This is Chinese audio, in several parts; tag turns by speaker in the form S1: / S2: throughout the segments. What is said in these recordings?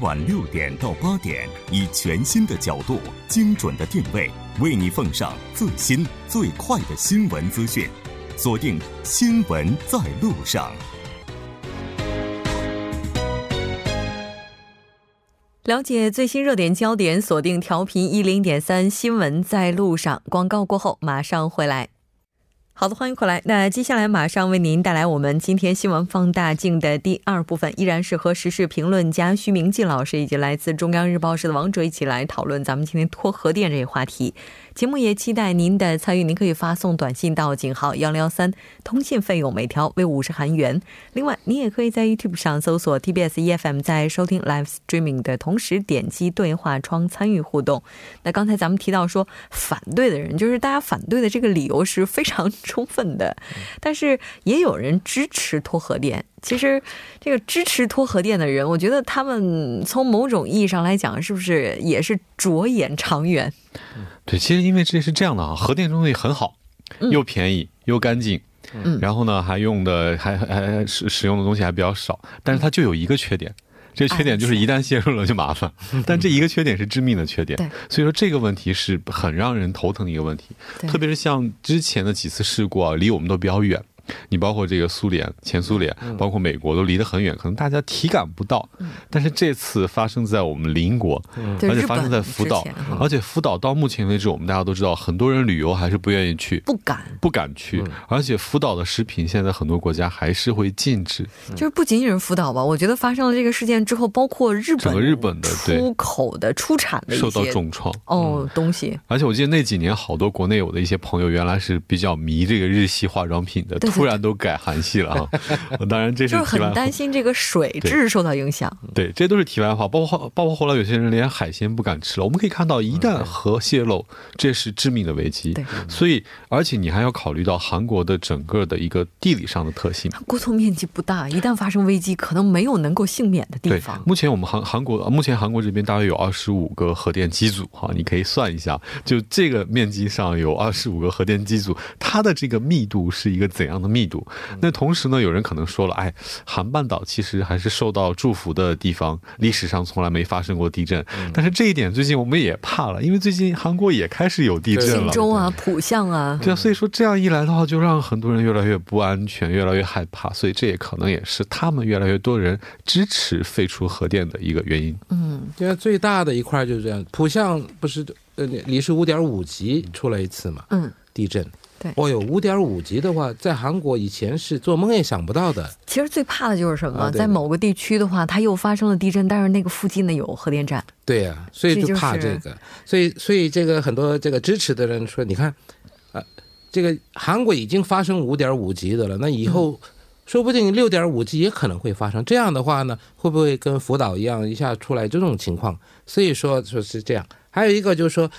S1: 晚六点到八点，以全新的角度、精准的定位，为你奉上最新最快的新闻资讯。锁定《新闻在路上》，
S2: 了解最新热点焦点，锁定调频一零点三《新闻在路上》。广告过后马上回来。好的，欢迎回来。那接下来马上为您带来我们今天新闻放大镜的第二部分，依然是和时事评论家徐明季老师以及来自中央日报社的王哲一起来讨论咱们今天拖核电这一话题。节目也期待您的参与，您可以发送短信到井号幺零幺三，通信费用每条为五十韩元。另外，您也可以在 YouTube 上搜索 TBS EFM，在收听 Live Streaming 的同时点击对话窗参与互动。那刚才咱们提到说反对的人，就是大家反对的这个理由是非常充分的，但是也有人支持拖核电。其实，这个支持拖核电的人，我觉得他们从某种意义上来讲，是不是也是着眼长远？
S3: 对，其实因为这是这样的啊，核电东西很好，又便宜又干净，嗯，然后呢还用的还还使使用的东西还比较少，但是它就有一个缺点，这个缺点就是一旦泄露了就麻烦，但这一个缺点是致命的缺点，所以说这个问题是很让人头疼的一个问题，特别是像之前的几次事故啊，离我们都比较远。你包括这个苏联、前苏联，包括美国都离得很远，可能大家体感不到。但是这次发生在我们邻国，而且发生在福岛，而且福岛到目前为止，我们大家都知道，很多人旅游还是不愿意去，
S2: 不敢，
S3: 不敢去。而且福岛的食品现在很多国家还是会禁止。
S2: 就是不仅仅是福岛吧，我觉得发生了这个事件之后，包括日本，
S3: 整个日本的
S2: 出口的、出产的
S3: 受到重创
S2: 哦东西。
S3: 而且我记得那几年，好多国内有的一些朋友原来是比较迷这个日系化妆品的。突然都改韩系了啊！当然这是
S2: 就是很担心这个水质受到影响。
S3: 对，这都是题外话。包括包括后来有些人连海鲜不敢吃了。我们可以看到，一旦核泄漏，这是致命的危机。对，所以而且你还要考虑到韩国的整个的一个地理上的特性，
S2: 国土面积不大，一旦发生危机，可能没有能够幸免的地方。
S3: 目前我们韩韩国目前韩国这边大约有二十五个核电机组哈，你可以算一下，就这个面积上有二十五个核电机组，它的这个密度是一个怎样的密度？那同时呢，有人可能说了，哎，韩半岛其实还是受到祝福的地方，历史上从来没发生过地震。但是这一点最近我们也怕了，因为最近韩国也开始有地震了，
S2: 庆州啊、浦项啊，
S3: 对啊，所以说这样一来的话，就让很多人越来越不安全，越来越害怕。所以这也可能也是他们越来越多人支持废除核电的一个原因。
S4: 嗯，现在最大的一块就是这样，浦项不是呃离是五点五级出了一次嘛？嗯，地震。
S2: 对，
S4: 哦哟，五点五级的话，在韩国以前是做梦也想不到的。
S2: 其实最怕的就是什么，在某个地区的话，它又发生了地震，但是那个附近呢有核电站。
S4: 对呀，所以就怕这个。所以，所以这个很多这个支持的人说，你看，啊，这个韩国已经发生五点五级的了，那以后说不定六点五级也可能会发生。这样的话呢，会不会跟福岛一样一下出来这种情况？所以说说是这样。还有一个就是说。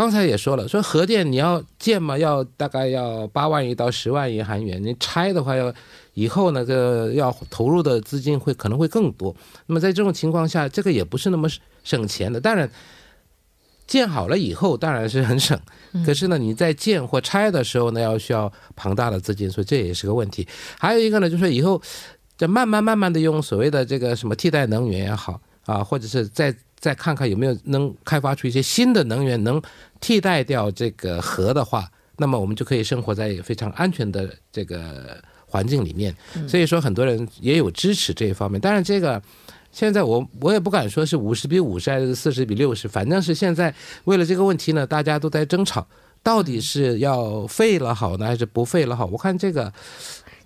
S4: 刚才也说了，说核电你要建嘛，要大概要八万亿到十万亿韩元。你拆的话，要以后呢，这要投入的资金会可能会更多。那么在这种情况下，这个也不是那么省钱的。当然，建好了以后当然是很省，可是呢，你在建或拆的时候呢，要需要庞大的资金，所以这也是个问题。还有一个呢，就是说以后再慢慢慢慢的用所谓的这个什么替代能源也好啊，或者是在。再看看有没有能开发出一些新的能源，能替代掉这个核的话，那么我们就可以生活在非常安全的这个环境里面。所以说，很多人也有支持这一方面。当然，这个现在我我也不敢说是五十比五十还是四十比六十，反正是现在为了这个问题呢，大家都在争吵，到底是要废了好呢，还是不废了好？我看这个。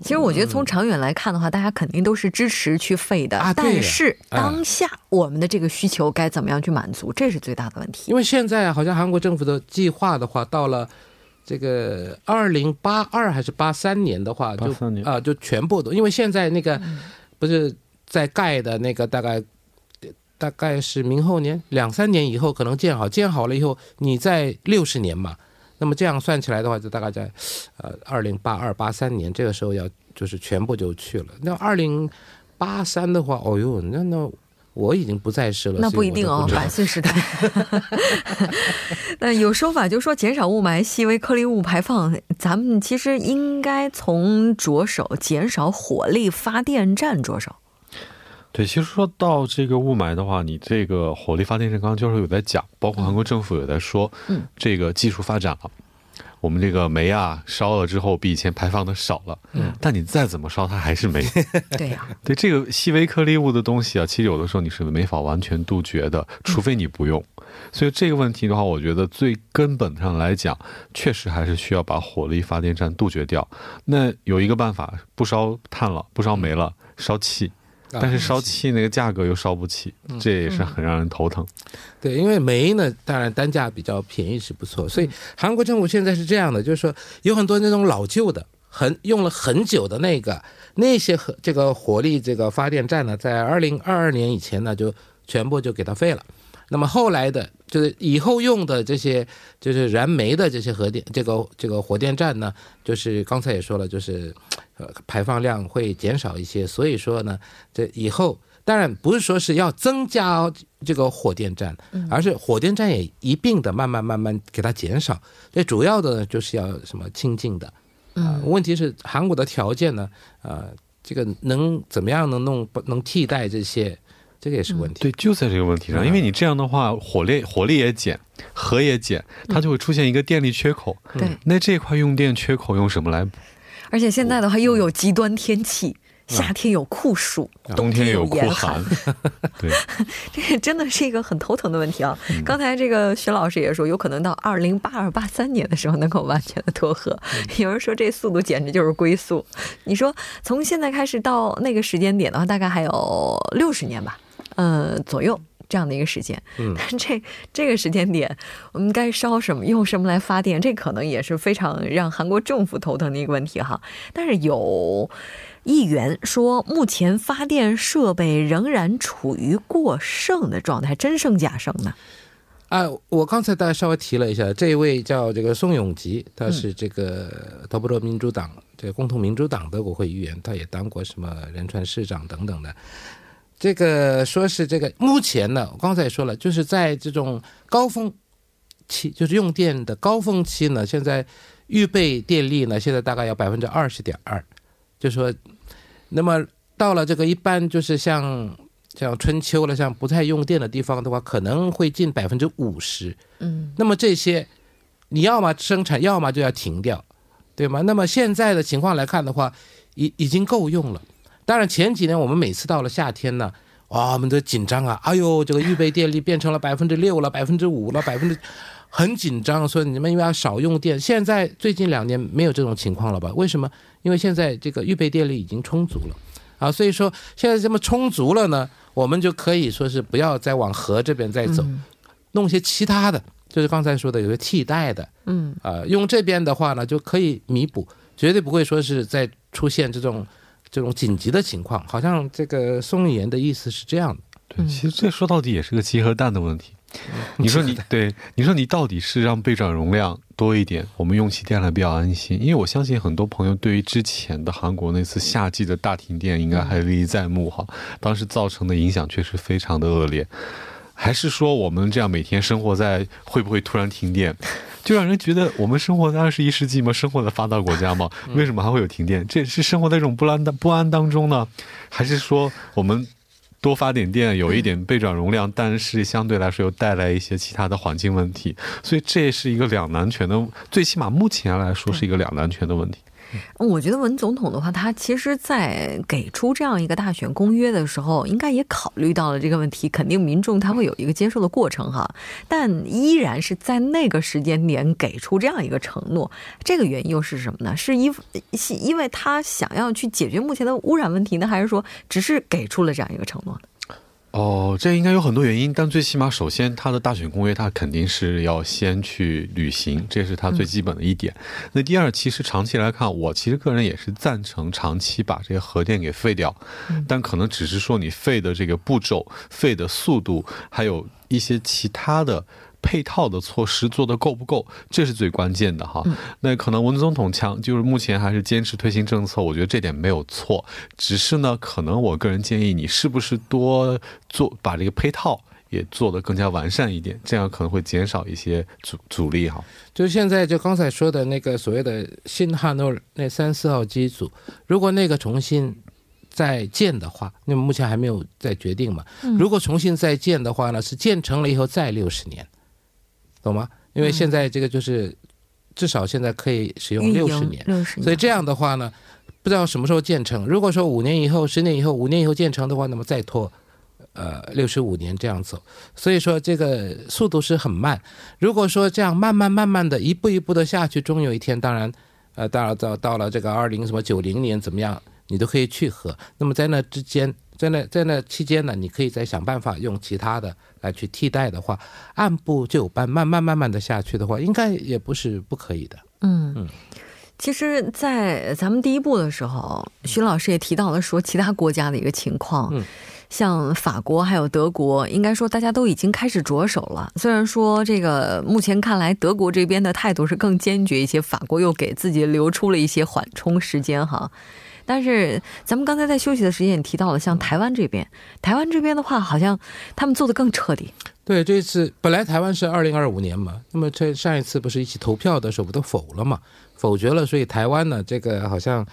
S2: 其实我觉得从长远来看的话，大家肯定都是支持去废的。
S4: 啊，
S2: 但是当下我们的这个需求该怎么样去满足，这是最大的问题。
S4: 因为现在好像韩国政府的计划的话，到了这个二零八二还是八三年的话，就啊就全部都，因为现在那个不是在盖的那个大概大概是明后年两三年以后可能建好，建好了以后你在六十年嘛。那么这样算起来的话，就大概在，呃，二零八二八三年这个时候要就是全部就去了。那二零八三的话，哦呦，那那我已经不在世了。
S2: 那不一定哦，百岁时代。那有说法就说减少雾霾、细微颗粒物排放，咱们其实应该从着手减少火力发电站着手。
S3: 对，其实说到这个雾霾的话，你这个火力发电站刚刚教授有在讲，包括韩国政府有在说，嗯，这个技术发展了。我们这个煤啊，烧了之后比以前排放的少了，嗯，但你再怎么烧，它还是煤。
S2: 对呀，
S3: 对这个细微颗粒物的东西啊，其实有的时候你是没法完全杜绝的，除非你不用。所以这个问题的话，我觉得最根本上来讲，确实还是需要把火力发电站杜绝掉。那有一个办法，不烧碳了，不烧煤了，烧气。但是烧气那个价格又烧不起，这也是很让人头疼。
S4: 对，因为煤呢，当然单价比较便宜是不错，所以韩国政府现在是这样的，就是说有很多那种老旧的、很用了很久的那个那些和这个火力这个发电站呢，在二零二二年以前呢，就全部就给它废了。那么后来的，就是以后用的这些，就是燃煤的这些核电，这个这个火电站呢，就是刚才也说了，就是，呃，排放量会减少一些。所以说呢，这以后当然不是说是要增加这个火电站，而是火电站也一并的慢慢慢慢给它减少。最主要的呢，就是要什么清净的。啊，问题是韩国的条件呢，呃，这个能怎么样能弄能替代这些？这个也是问题，
S3: 对，就在这个问题上，因为你这样的话，火力火力也减，核也减，它就会出现一个电力缺口。
S2: 对，
S3: 那这块用电缺口用什么来补？
S2: 而且现在的话又有极端天气，夏天有酷暑，
S3: 冬天有酷寒。对，
S2: 这真的是一个很头疼的问题啊！刚才这个徐老师也说，有可能到二零八二八三年的时候能够完全的脱核。有人说这速度简直就是龟速。你说从现在开始到那个时间点的话，大概还有六十年吧？呃，左右这样的一个时间，嗯，但这这个时间点，我们该烧什么，用什么来发电，这可能也是非常让韩国政府头疼的一个问题哈。但是有议员说，目前发电设备仍然处于过剩的状态，真剩假剩呢？
S4: 啊，我刚才大家稍微提了一下，这一位叫这个宋永吉，他是这个德布罗民主党这个共同民主党的国会议员，他也当过什么仁川市长等等的。这个说是这个目前呢，我刚才也说了，就是在这种高峰期，就是用电的高峰期呢，现在预备电力呢，现在大概要百分之二十点二，就说，那么到了这个一般就是像像春秋了，像不太用电的地方的话，可能会近百分之五十。嗯，那么这些你要么生产，要么就要停掉，对吗？那么现在的情况来看的话，已已经够用了。当然，前几年我们每次到了夏天呢，哇，我们都紧张啊！哎呦，这个预备电力变成了百分之六了，百分之五了，百分之很紧张，所以你们因为要少用电。现在最近两年没有这种情况了吧？为什么？因为现在这个预备电力已经充足了啊，所以说现在这么充足了呢，我们就可以说是不要再往河这边再走，弄些其他的，就是刚才说的有些替代的，嗯啊，用这边的话呢就可以弥补，绝对不会说是再出现这种。这种紧急的情况，好像这个宋议员的意思是这样的。
S3: 对，其实这说到底也是个鸡和蛋的问题。你说你对，你说你到底是让备转容量多一点，我们用起电来比较安心？因为我相信很多朋友对于之前的韩国那次夏季的大停电应该还历历在目哈，当时造成的影响确实非常的恶劣。还是说我们这样每天生活在会不会突然停电？就让人觉得我们生活在二十一世纪吗？生活在发达国家吗？为什么还会有停电？这是生活在这种不安的不安当中呢，还是说我们多发点电，有一点备转容量，但是相对来说又带来一些其他的环境问题？所以这是一个两难全的，最起码目前来说是一个两难全的问题。
S2: 我觉得文总统的话，他其实，在给出这样一个大选公约的时候，应该也考虑到了这个问题。肯定民众他会有一个接受的过程哈，但依然是在那个时间点给出这样一个承诺。这个原因又是什么呢？是因因为他想要去解决目前的污染问题呢，还是说只是给出了这样一个承诺呢？
S3: 哦，这应该有很多原因，但最起码，首先他的大选公约，他肯定是要先去履行，这是他最基本的一点。那第二，其实长期来看，我其实个人也是赞成长期把这些核电给废掉，但可能只是说你废的这个步骤、废的速度，还有一些其他的。配套的措施做的够不够，这是最关键的哈。那可能文总统强就是目前还是坚持推行政策，我觉得这点没有错。只是呢，可能我个人建议你是不是多做把这个配套也做得更加完善一点，这样可能会减少一些阻阻力哈。
S4: 就现在就刚才说的那个所谓的新汉诺那三四号机组，如果那个重新再建的话，那么目前还没有再决定嘛。如果重新再建的话呢，是建成了以后再六十年，懂吗？因为现在这个就是至少现在可以使用六十年，所以这样的话呢，不知道什么时候建成。如果说五年以后、十年以后、五年以后建成的话，那么再拖呃六十五年这样走。所以说这个速度是很慢。如果说这样慢慢慢慢的一步一步的下去，终有一天，当然呃，当然到到了这个二零什么九零年怎么样？你都可以去核，那么在那之间，在那在那期间呢，你可以再想办法用其他的来去替代的话，按部就班，慢慢慢慢的下去的话，应该也不是不可以的。嗯
S2: 嗯，其实，在咱们第一步的时候，徐老师也提到了说其他国家的一个情况，嗯，像法国还有德国，应该说大家都已经开始着手了。虽然说这个目前看来，德国这边的态度是更坚决一些，法国又给自己留出了一些缓冲时间哈。但是咱们刚才在休息的时间也提到了，像台湾这边，台湾这边的话，好像他们做的更彻底。
S4: 对，这次本来台湾是二零二五年嘛，那么这上一次不是一起投票的时候不都否了嘛，否决了，所以台湾呢，这个好像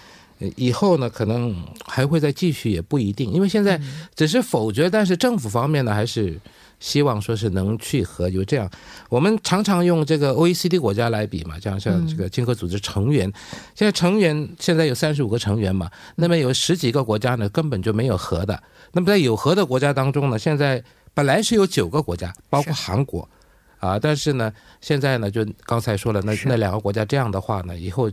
S4: 以后呢可能还会再继续，也不一定，因为现在只是否决，但是政府方面呢还是。希望说是能去和就这样，我们常常用这个 OECD 国家来比嘛，像像这个经合组织成员，现在成员现在有三十五个成员嘛，那么有十几个国家呢根本就没有核的，那么在有核的国家当中呢，现在本来是有九个国家，包括韩国，啊，但是呢，现在呢就刚才说了，那那两个国家这样的话呢，以后。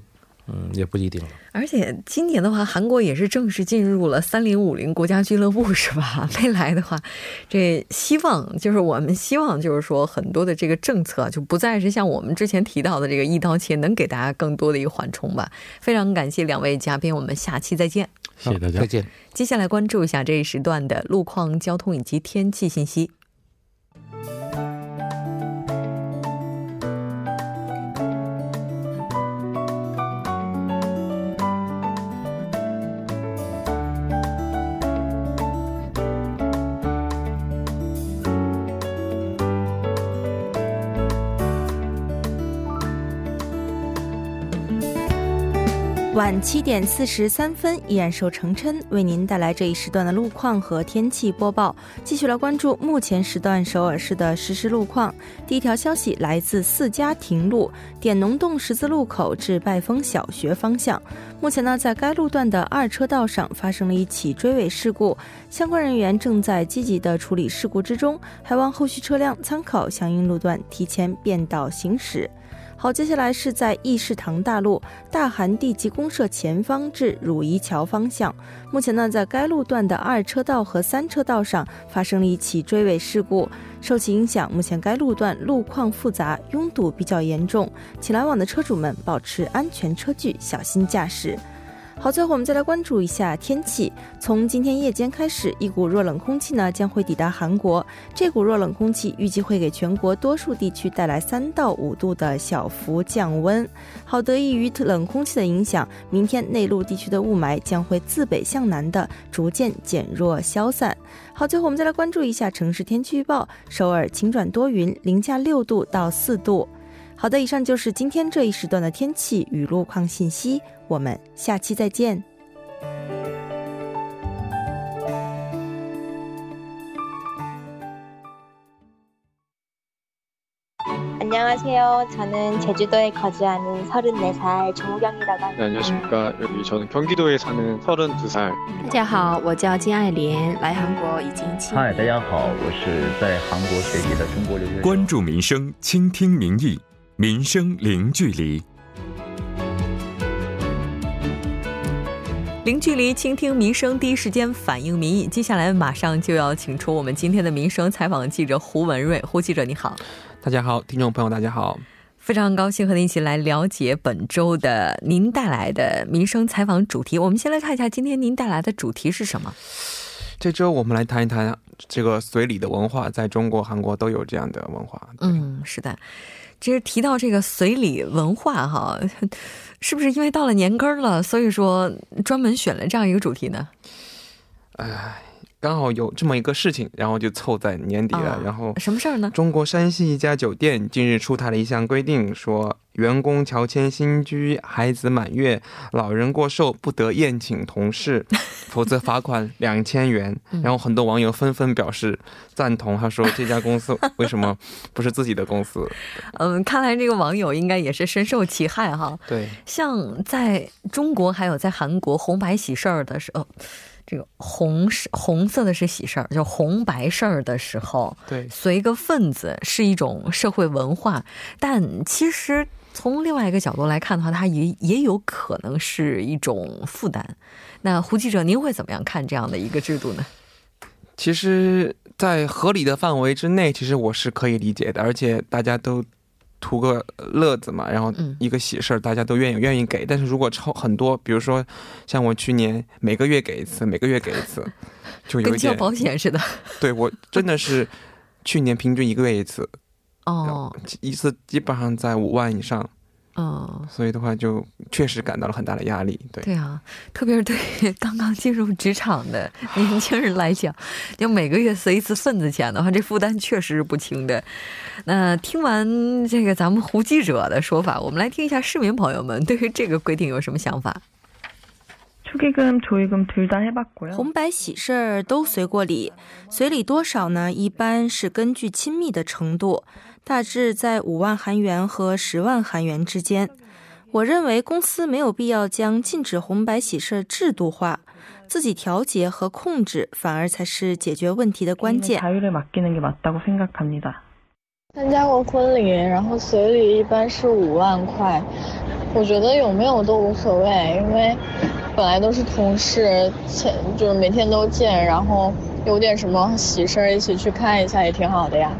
S4: 嗯，也不一定了。
S2: 而且今年的话，韩国也是正式进入了三零五零国家俱乐部，是吧？未来的话，这希望就是我们希望就是说，很多的这个政策就不再是像我们之前提到的这个一刀切，能给大家更多的一个缓冲吧。非常感谢两位嘉宾，我们下期再见。
S3: 谢谢大家，
S4: 再见。
S2: 接下来关注一下这一时段的路况、交通以及天气信息。
S5: 晚七点四十三分，依然受成琛为您带来这一时段的路况和天气播报。继续来关注目前时段首尔市的实时路况。第一条消息来自四家亭路点农洞十字路口至拜峰小学方向。目前呢，在该路段的二车道上发生了一起追尾事故，相关人员正在积极的处理事故之中，还望后续车辆参考相应路段提前变道行驶。好，接下来是在义士堂大路大韩地级公社前方至汝仪桥方向。目前呢，在该路段的二车道和三车道上发生了一起追尾事故，受其影响，目前该路段路况复杂，拥堵比较严重，请来往的车主们保持安全车距，小心驾驶。好，最后我们再来关注一下天气。从今天夜间开始，一股弱冷空气呢将会抵达韩国。这股弱冷空气预计会给全国多数地区带来三到五度的小幅降温。好，得益于冷空气的影响，明天内陆地区的雾霾将会自北向南的逐渐减弱消散。好，最后我们再来关注一下城市天气预报：首尔晴转多云，零下六度到四度。好的，以上就是今天这一时段的天气与路况信息。我们下期再见。
S6: 안녕하세요저는제주도에거주하는서른네살정우경이라고합니다네안녕하십니까여기저는경기도에사는서른두살
S7: 大家好，我叫金爱莲，来韩国已经七。
S8: 嗨，大家好，我是在韩国学习的中国留学生。
S1: 关注民生，倾听民意， 民生零距离。
S2: 零距离倾听民生，第一时间反映民意。接下来马上就要请出我们今天的民生采访记者胡文瑞，胡记者你好。
S9: 大家好，听众朋友大家好，
S2: 非常高兴和您一起来了解本周的您带来的民生采访主题。我们先来看一下今天您带来的主题是什么？
S9: 这周我们来谈一谈这个随礼的文化，在中国、韩国都有这样的文化。
S2: 嗯，是的。其实提到这个随礼文化，哈，是不是因为到了年根儿了，所以说专门选了这样一个主题呢？
S9: 哎，刚好有这么一个事情，然后就凑在年底了。然后
S2: 什么事儿呢？
S9: 中国山西一家酒店近日出台了一项规定，说员工乔迁新居、孩子满月、老人过寿不得宴请同事，否则罚款两千元。然后很多网友纷纷表示赞同，他说这家公司为什么不是自己的公司？
S2: 嗯，看来这个网友应该也是深受其害哈。
S9: 对，
S2: 像在中国还有在韩国红白喜事儿的时候。这个红是红色的是喜事儿，就红白事儿的时候，
S9: 对，
S2: 随个份子是一种社会文化。但其实从另外一个角度来看的话，它也也有可能是一种负担。那胡记者，您会怎么样看这样的一个制度呢？
S9: 其实，在合理的范围之内，其实我是可以理解的，而且大家都。图个乐子嘛，然后一个喜事儿，大家都愿意愿意给。但是如果超很多，比如说像我去年每个月给一次，每个月给一次，就有点
S2: 交保险似的。
S9: 对我真的是去年平均一个月一次，
S2: 哦，
S9: 一次基本上在五万以上。
S2: 嗯，
S9: 所以的话就确实感到了很大的压力，对
S2: 对啊，特别是对 刚刚进入职场的年轻人来讲，就每个月随一次份子钱的话，这负担确实是不轻的。那听完这个咱们胡记者的说法，我们来听一下市民朋友们对于这个规定有什么想法。
S5: 红白喜事儿都随过礼，随礼多少呢？一般是根据亲密的程度。大致在五万韩元和十万韩元之间。我认为公司没有必要将禁止红白喜事制度化，自己调节和控制反而才是解决问题的关键。
S10: 参加过婚礼，然后随礼一般是五万块，我觉得有没有都无所谓，因为本来都是同事，前就是每天都见，然后有点什么喜事儿一起去看一下也挺好的呀。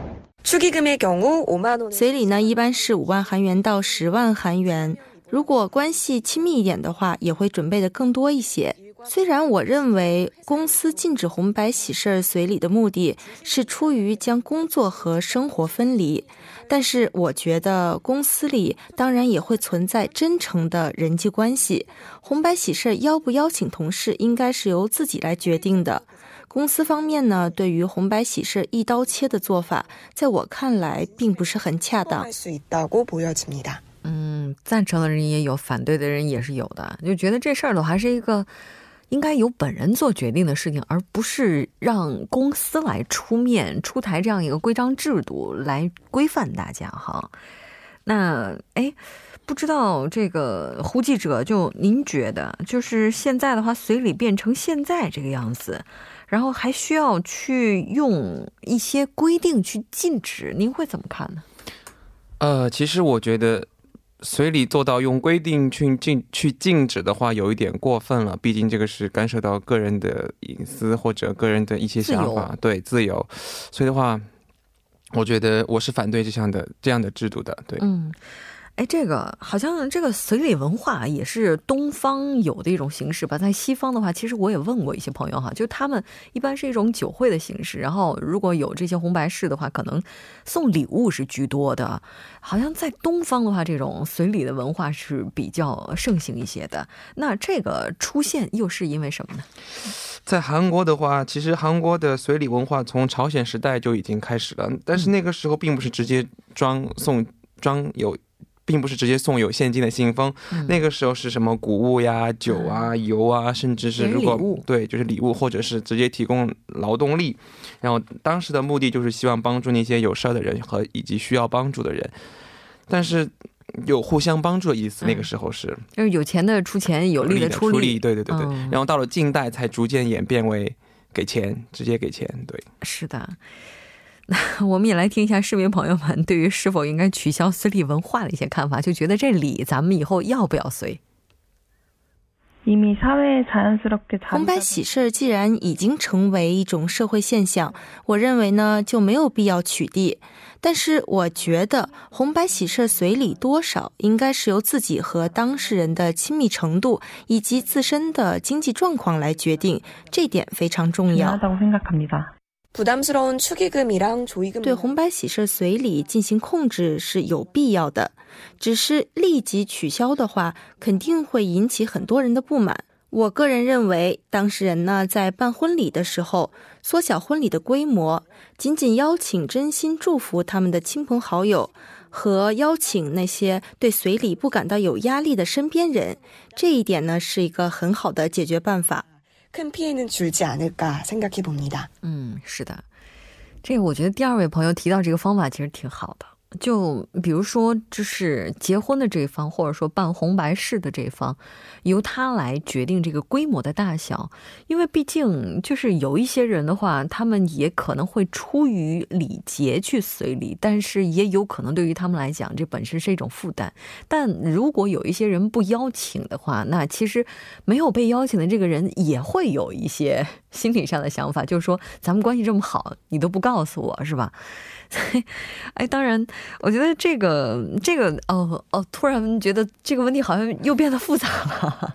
S5: 随礼呢，一般是五万韩元到十万韩元。如果关系亲密一点的话，也会准备的更多一些。虽然我认为公司禁止红白喜事随礼的目的是出于将工作和生活分离，但是我觉得公司里当然也会存在真诚的人际关系。红白喜事邀不邀请同事，应该是由自己来决定的。公司方面呢，对于红白喜事一刀切的做法，在我看来并不是很恰当。
S2: 嗯，赞成的人也有，反对的人也是有的，就觉得这事儿的还是一个应该由本人做决定的事情，而不是让公司来出面出台这样一个规章制度来规范大家哈。那哎，不知道这个胡记者，就您觉得，就是现在的话，随礼变成现在这个样子。然后还需要去用一些规定去禁止，您会怎么看呢？
S9: 呃，其实我觉得随礼做到用规定去禁去禁止的话，有一点过分了。毕竟这个是干涉到个人的隐私或者个人的一些想法，对自由。所以的话，我觉得我是反对这项的这样的制度的。对，
S2: 嗯。哎，这个好像这个随礼文化也是东方有的一种形式吧？在西方的话，其实我也问过一些朋友哈，就他们一般是一种酒会的形式，然后如果有这些红白事的话，可能送礼物是居多的。好像在东方的话，这种随礼的文化是比较盛行一些的。那这个出现又是因为什么呢？
S9: 在韩国的话，其实韩国的随礼文化从朝鲜时代就已经开始了，但是那个时候并不是直接装送装有。并不是直接送有现金的信封，那个时候是什么谷物呀、酒啊、油啊，甚至是如果对，就是礼物，或者是直接提供劳动力。然后当时的目的就是希望帮助那些有事儿的人和以及需要帮助的人，但是有互相帮助的意思。那个时候是
S2: 就是有钱的出钱，有力的出力。
S9: 对对对对。然后到了近代才逐渐演变为给钱，直接给钱。对，
S2: 是的。那 我们也来听一下市民朋友们对于是否应该取消私立文化的一些看法，就觉得这礼咱们以后要不要随？
S5: 红白喜事既然已经成为一种社会现象，我认为呢就没有必要取缔。但是我觉得红白喜事随礼多少应该是由自己和当事人的亲密程度以及自身的经济状况来决定，这点非常重要。对红白喜事随礼进行控制是有必要的，只是立即取消的话，肯定会引起很多人的不满。我个人认为，当事人呢在办婚礼的时候，缩小婚礼的规模，仅仅邀请真心祝福他们的亲朋好友，和邀请那些对随礼不感到有压力的身边人，这一点呢是一个很好的解决办法。
S11: 큰피해는줄지않을까생각해봅니
S2: 다。 嗯，是的，这个我觉得第二位朋友提到这个方法其实挺好的。 就比如说，就是结婚的这一方，或者说办红白事的这一方，由他来决定这个规模的大小，因为毕竟就是有一些人的话，他们也可能会出于礼节去随礼，但是也有可能对于他们来讲，这本身是一种负担。但如果有一些人不邀请的话，那其实没有被邀请的这个人也会有一些心理上的想法，就是说咱们关系这么好，你都不告诉我是吧？哎，当然，我觉得这个这个哦哦，突然觉得这个问题好像又变得复杂了。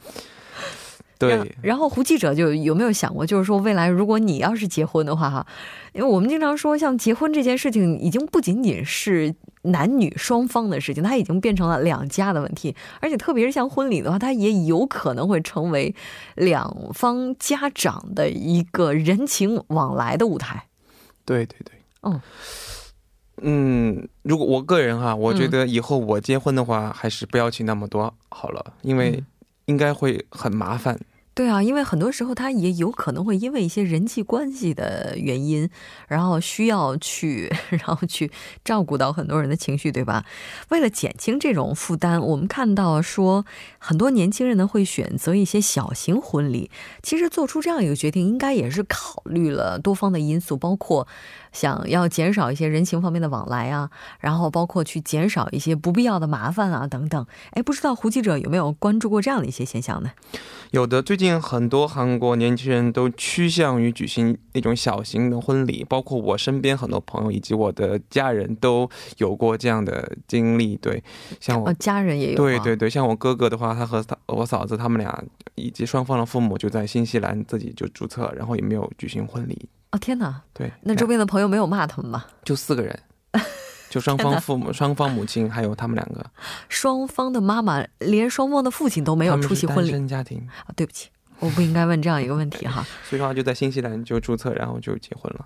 S9: 对。
S2: 然后胡记者就有没有想过，就是说未来如果你要是结婚的话哈，因为我们经常说，像结婚这件事情已经不仅仅是男女双方的事情，它已经变成了两家的问题，而且特别是像婚礼的话，它也有可能会成为两方家长的一个人情往来的舞台。
S9: 对对对，嗯。嗯，如果我个人哈，我觉得以后我结婚的话，还是不要请那么多好了，因为应该会很麻烦。
S2: 对啊，因为很多时候他也有可能会因为一些人际关系的原因，然后需要去，然后去照顾到很多人的情绪，对吧？为了减轻这种负担，我们看到说很多年轻人呢会选择一些小型婚礼。其实做出这样一个决定，应该也是考虑了多方的因素，包括。想要减少一些人情方面的往来啊，然后包括去减少一些不必要的麻烦啊等等。哎，不知道胡记者有没有关注过这样的一些现象呢？
S9: 有的，最近很多韩国年轻人都趋向于举行那种小型的婚礼，包括我身边很多朋友以及我的家人都有过这样的经历。对，像我
S2: 家人也有。
S9: 对对对，像我哥哥的话，他和他我嫂子他们俩以及双方的父母就在新西兰自己就注册，然后也没有举行婚礼。
S2: 哦天哪！
S9: 对，
S2: 那周边的朋友没有骂他们吗？
S9: 就四个人，就双方父母、双方母亲还有他们两个，
S2: 双方的妈妈连双方的父亲都没有出席婚礼。
S9: 单身家庭
S2: 啊，对不起，我不应该问这样一个问题哈。
S9: 所以的话，就在新西兰就注册，然后就结婚了。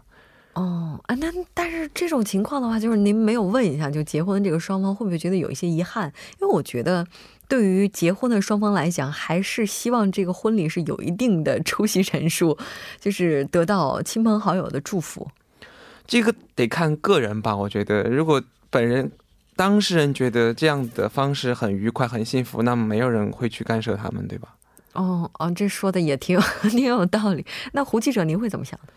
S2: 哦啊，那但是这种情况的话，就是您没有问一下就结婚这个双方会不会觉得有一些遗憾？因为我觉得。对于结婚的双方来讲，还是希望这个婚礼是有一定的出席人数，就是得到亲朋好友的祝福。
S9: 这个得看个人吧，我觉得，如果本人当事人觉得这样的方式很愉快、很幸福，那么没有人会去干涉他们，对吧？
S2: 哦哦，这说的也挺 挺有道理。那胡记者，您会怎么想的？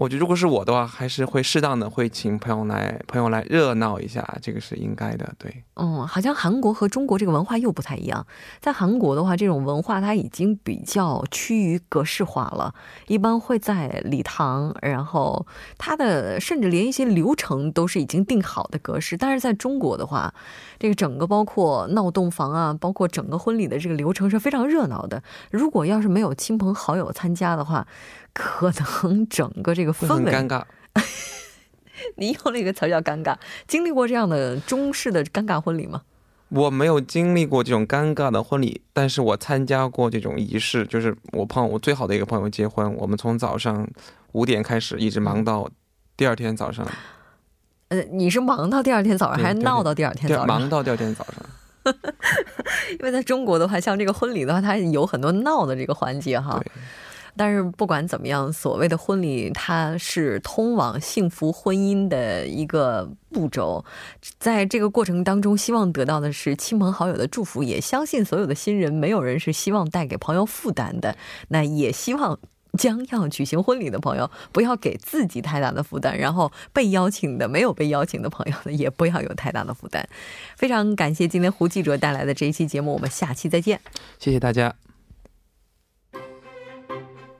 S9: 我觉得如果是我的话，还是会适当的会请朋友来朋友来热闹一下，这个是应该的。对，
S2: 嗯，好像韩国和中国这个文化又不太一样。在韩国的话，这种文化它已经比较趋于格式化了，一般会在礼堂，然后它的甚至连一些流程都是已经定好的格式。但是在中国的话，这个整个包括闹洞房啊，包括整个婚礼的这个流程是非常热闹的。如果要是没有亲朋好友参加的话，可能整个这个氛围
S9: 尴尬。
S2: 你用了一个词叫“尴尬”，经历过这样的中式的尴尬婚礼吗？
S9: 我没有经历过这种尴尬的婚礼，但是我参加过这种仪式，就是我朋友我最好的一个朋友结婚，我们从早上五点开始，一直忙到第二天早上。
S2: 呃，你是忙到第二天早上，还是闹到第二天早上？
S9: 忙到第二天早上。
S2: 因为在中国的话，像这个婚礼的话，它有很多闹的这个环节哈。但是不管怎么样，所谓的婚礼，它是通往幸福婚姻的一个步骤，在这个过程当中，希望得到的是亲朋好友的祝福，也相信所有的新人，没有人是希望带给朋友负担的。那也希望将要举行婚礼的朋友，不要给自己太大的负担，然后被邀请的、没有被邀请的朋友呢，也不要有太大的负担。非常感谢今天胡记者带来的这一期节目，我们下期再见。
S9: 谢谢大家。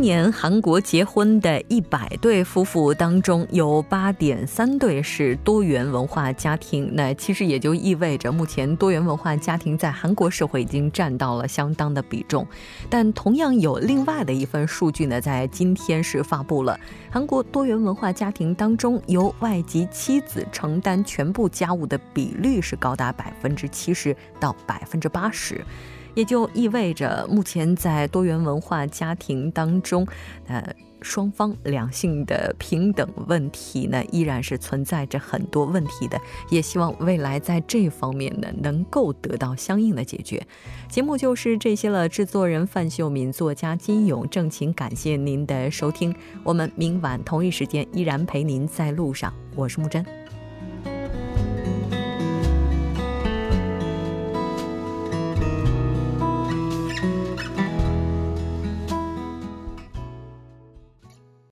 S2: 年，韩国结婚的一百对夫妇当中，有八点三对是多元文化家庭。那其实也就意味着，目前多元文化家庭在韩国社会已经占到了相当的比重。但同样有另外的一份数据呢，在今天是发布了，韩国多元文化家庭当中，由外籍妻子承担全部家务的比率是高达百分之七十到百分之八十。也就意味着，目前在多元文化家庭当中，呃，双方两性的平等问题呢，依然是存在着很多问题的。也希望未来在这方面呢，能够得到相应的解决。节目就是这些了。制作人范秀敏，作家金勇，正情感谢您的收听。我们明晚同一时间依然陪您在路上。我是木真。